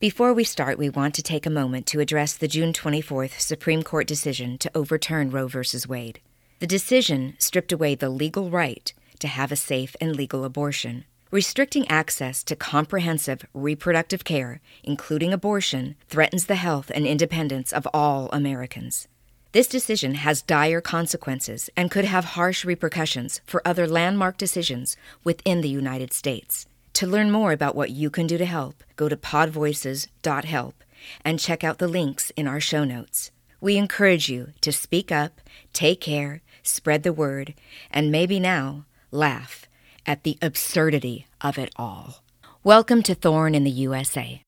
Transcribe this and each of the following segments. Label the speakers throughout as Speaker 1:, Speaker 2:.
Speaker 1: Before we start, we want to take a moment to address the June 24th Supreme Court decision to overturn Roe v. Wade. The decision stripped away the legal right to have a safe and legal abortion. Restricting access to comprehensive reproductive care, including abortion, threatens the health and independence of all Americans. This decision has dire consequences and could have harsh repercussions for other landmark decisions within the United States. To learn more about what you can do to help, go to podvoices.help and check out the links in our show notes. We encourage you to speak up, take care, spread the word, and maybe now laugh at the absurdity of it all. Welcome to Thorn in the USA.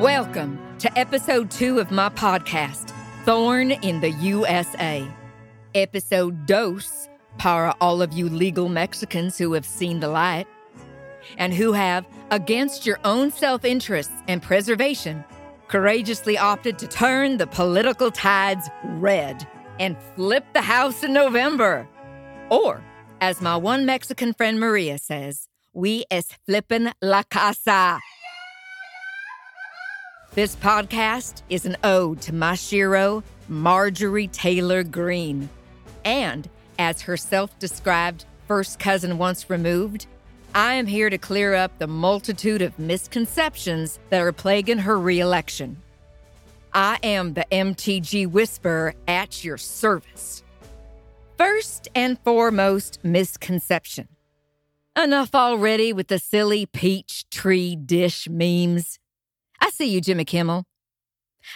Speaker 1: Welcome to episode two of my podcast, Thorn in the USA. Episode dos para all of you legal Mexicans who have seen the light and who have, against your own self interests and preservation, courageously opted to turn the political tides red and flip the House in November. Or, as my one Mexican friend Maria says, we es flippin' la casa. This podcast is an ode to my shiro, Marjorie Taylor Greene. And as her self described first cousin once removed, I am here to clear up the multitude of misconceptions that are plaguing her reelection. I am the MTG Whisperer at your service. First and foremost, misconception. Enough already with the silly peach tree dish memes. I see you, Jimmy Kimmel.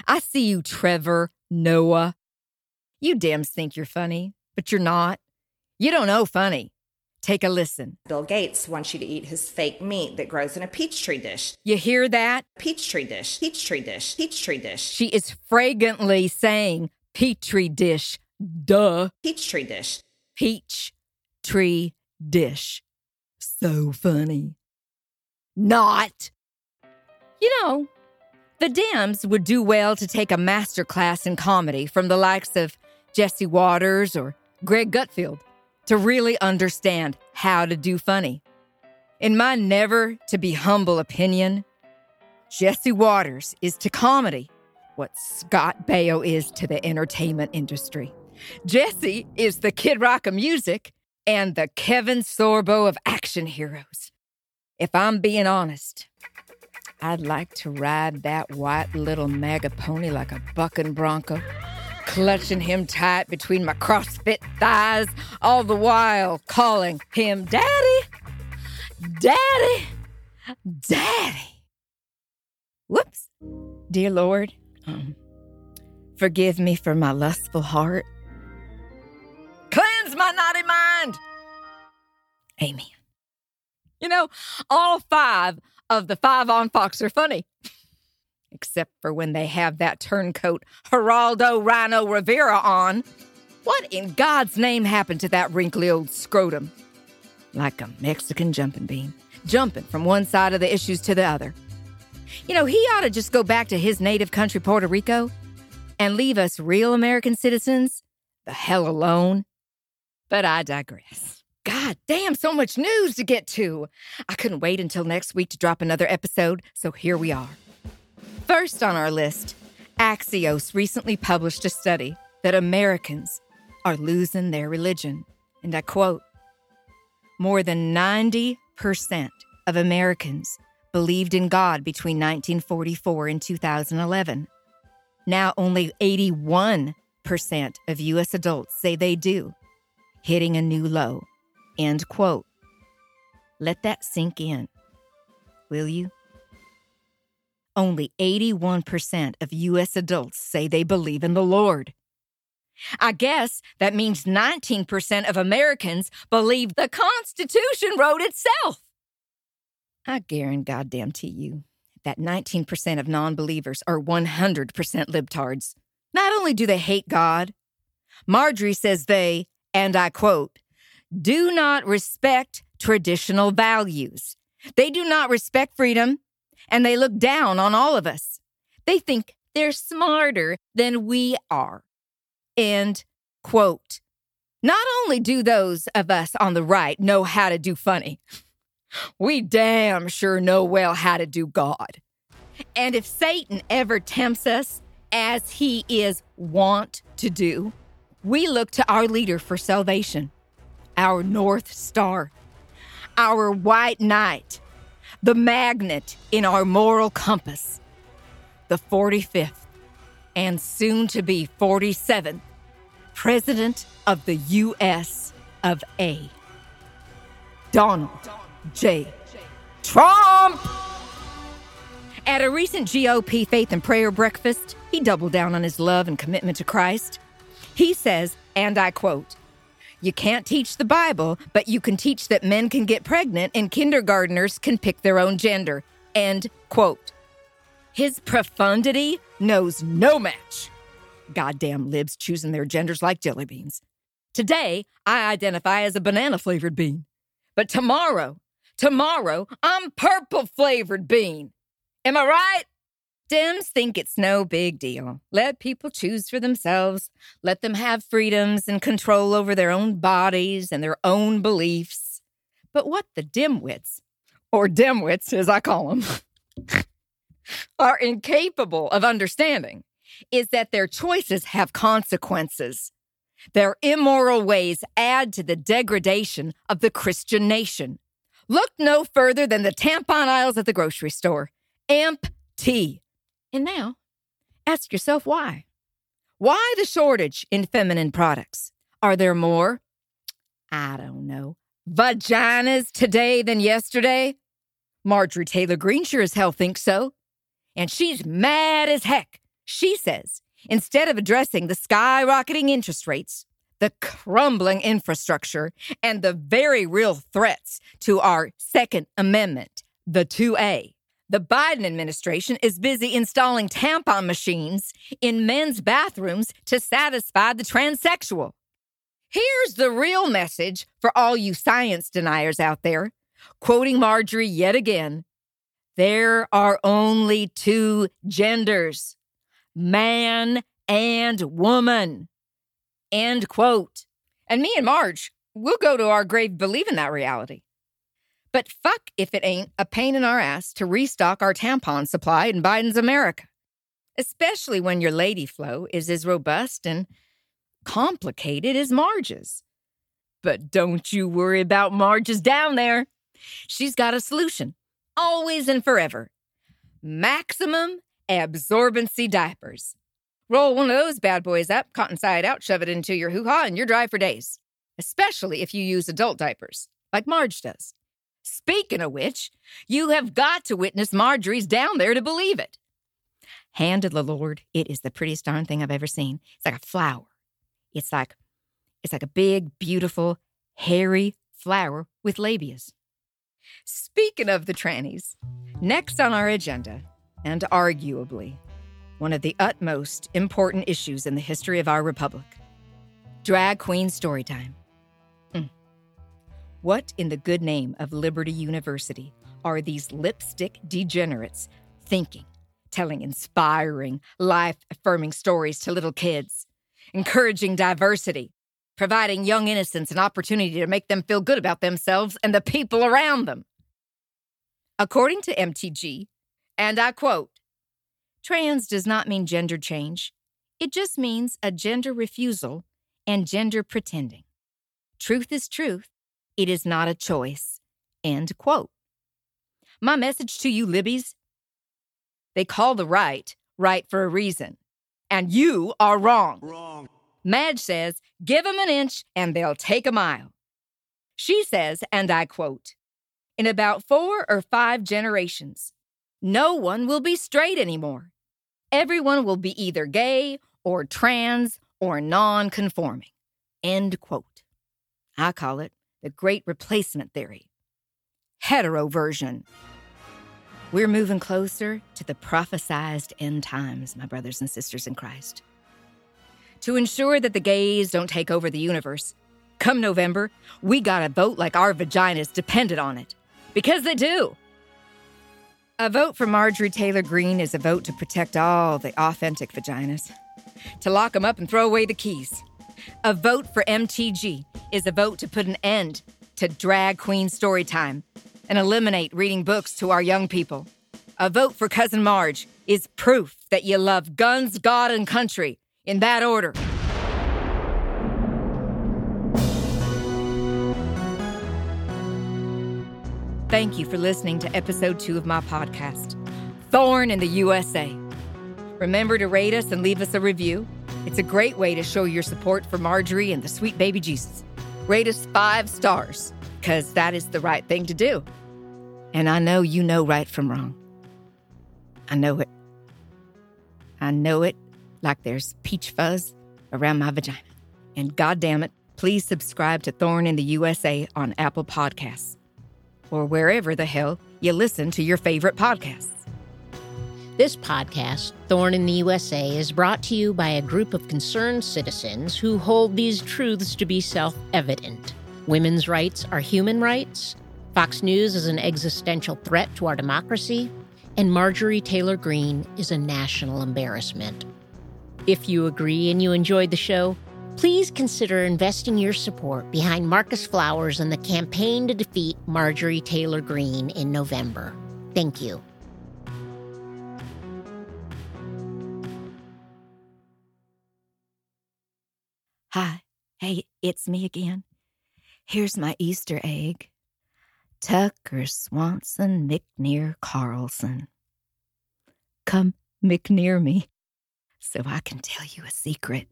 Speaker 1: I see you, Trevor Noah. You dams think you're funny, but you're not. You don't know funny. Take a listen.
Speaker 2: Bill Gates wants you to eat his fake meat that grows in a peach tree dish.
Speaker 1: You hear that?
Speaker 2: Peach tree dish, peach tree dish, peach tree dish,
Speaker 1: She is fragrantly saying petri dish. Duh.
Speaker 2: peach tree dish.
Speaker 1: Peach tree dish. So funny. Not. You know, the Dems would do well to take a master class in comedy from the likes of Jesse Watters or Greg Gutfeld to really understand how to do funny. In my never to be humble opinion, Jesse Watters is to comedy what Scott Baio is to the entertainment industry. Jesse is the Kid Rock of music and the Kevin Sorbo of action heroes. If I'm being honest, I'd like to ride that white little MAGA pony like a bucking bronco, clutching him tight between my CrossFit thighs, all the while calling him Daddy, Daddy, Daddy. Whoops. Dear Lord, um, forgive me for my lustful heart. Cleanse my naughty mind. Amen. You know, all five of the five on Fox are funny. Except for when they have that turncoat Geraldo RINO Rivera on. What in God's name happened to that wrinkly old scrotum? Like a Mexican jumping bean, jumping from one side of the issues to the other. You know, he ought to just go back to his native country, Puerto Rico, and leave us real American citizens the hell alone. But I digress. God damn, so much news to get to. I couldn't wait until next week to drop another episode, so here we are. First on our list, Axios recently published a study that Americans are losing their religion. And I quote More than 90% of Americans believed in God between 1944 and 2011. Now, only 81% of U.S. adults say they do, hitting a new low. End quote. Let that sink in, will you? Only 81% of U.S. adults say they believe in the Lord. I guess that means 19% of Americans believe the Constitution wrote itself. I guarantee goddamn to you that 19% of non believers are 100% libtards. Not only do they hate God, Marjorie says they, and I quote, do not respect traditional values. They do not respect freedom, and they look down on all of us. They think they're smarter than we are. End quote. Not only do those of us on the right know how to do funny, We damn sure know well how to do God. And if Satan ever tempts us, as he is wont to do, we look to our leader for salvation, our North Star, our white knight, the magnet in our moral compass, the 45th and soon to be 47th President of the U.S. of A. Donald J. Trump! At a recent GOP faith and prayer breakfast, he doubled down on his love and commitment to Christ. He says, and I quote, You can't teach the Bible, but you can teach that men can get pregnant and kindergarteners can pick their own gender. End quote. His profundity knows no match. Goddamn libs choosing their genders like jelly beans. Today, I identify as a banana flavored bean. But tomorrow, tomorrow, I'm purple flavored bean. Am I right? Dems think it's no big deal. Let people choose for themselves. Let them have freedoms and control over their own bodies and their own beliefs. But what the dimwits, or dimwits as I call them, are incapable of understanding is that their choices have consequences. Their immoral ways add to the degradation of the Christian nation. Look no further than the tampon aisles at the grocery store. Empty. And now, ask yourself why. Why the shortage in feminine products? Are there more? I don't know. Vaginas today than yesterday? Marjorie Taylor Greene sure as hell thinks so. And she's mad as heck. She says instead of addressing the skyrocketing interest rates, the crumbling infrastructure, and the very real threats to our Second Amendment, the 2A, the Biden administration is busy installing tampon machines in men's bathrooms to satisfy the transsexual. Here's the real message for all you science deniers out there. Quoting Marjorie yet again there are only two genders man and woman. End quote. And me and Marge, we'll go to our grave believing that reality. But fuck if it ain't a pain in our ass to restock our tampon supply in Biden's America, especially when your lady flow is as robust and complicated as Marge's. But don't you worry about Marge's down there. She's got a solution, always and forever. Maximum absorbency diapers. Roll one of those bad boys up, cotton side out, shove it into your hoo ha, and you're dry for days, especially if you use adult diapers, like Marge does. Speaking of which, you have got to witness Marjorie's down there to believe it. Hand of the Lord, it is the prettiest darn thing I've ever seen. It's like a flower. It's like it's like a big, beautiful, hairy flower with labias. Speaking of the trannies, next on our agenda, and arguably one of the utmost important issues in the history of our republic drag queen storytime. What in the good name of Liberty University are these lipstick degenerates thinking, telling inspiring, life affirming stories to little kids, encouraging diversity, providing young innocents an opportunity to make them feel good about themselves and the people around them? According to MTG, and I quote, trans does not mean gender change. It just means a gender refusal and gender pretending. Truth is truth, it is not a choice. End quote. My message to you, Libbies they call the right right for a reason. And you are wrong.
Speaker 3: Wrong.
Speaker 1: Madge says, give them an inch and they'll take a mile. She says, and I quote, in about four or five generations, no one will be straight anymore. Everyone will be either gay or trans or non conforming. End quote. I call it the great replacement theory. Heteroversion. We're moving closer to the prophesized end times, my brothers and sisters in Christ. To ensure that the gays don't take over the universe, come November, we gotta vote like our vaginas depended on it. Because they do. A vote for Marjorie Taylor Greene is a vote to protect all the authentic vaginas, to lock them up and throw away the keys. A vote for MTG is a vote to put an end to drag queen story time and eliminate reading books to our young people. A vote for Cousin Marge is proof that you love guns, God, and country in that order. Thank you for listening to episode two of my podcast, Thorn in the USA. Remember to rate us and leave us a review. It's a great way to show your support for Marjorie and the sweet baby Jesus. Rate us five stars, because that is the right thing to do. And I know you know right from wrong. I know it. I know it like there's peach fuzz around my vagina. And goddamn it, please subscribe to Thorn in the USA on Apple Podcasts or wherever the hell you listen to your favorite podcasts.
Speaker 3: This podcast, Thorn in the USA, is brought to you by a group of concerned citizens who hold these truths to be self evident. Women's rights are human rights, Fox News is an existential threat to our democracy, and Marjorie Taylor Greene is a national embarrassment. If you agree and you enjoyed the show, please consider investing your support behind Marcus Flowers and the campaign to defeat Marjorie Taylor Greene in November. Thank you.
Speaker 1: Hi, hey, it's me again. Here's my Easter egg Tucker Swanson McNear Carlson. Come McNear me so I can tell you a secret.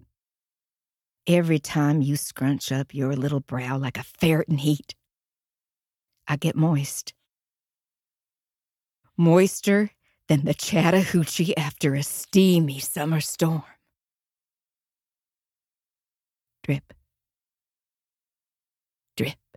Speaker 1: Every time you scrunch up your little brow like a ferret in heat, I get moist. Moister than the Chattahoochee after a steamy summer storm. Drip. Drip.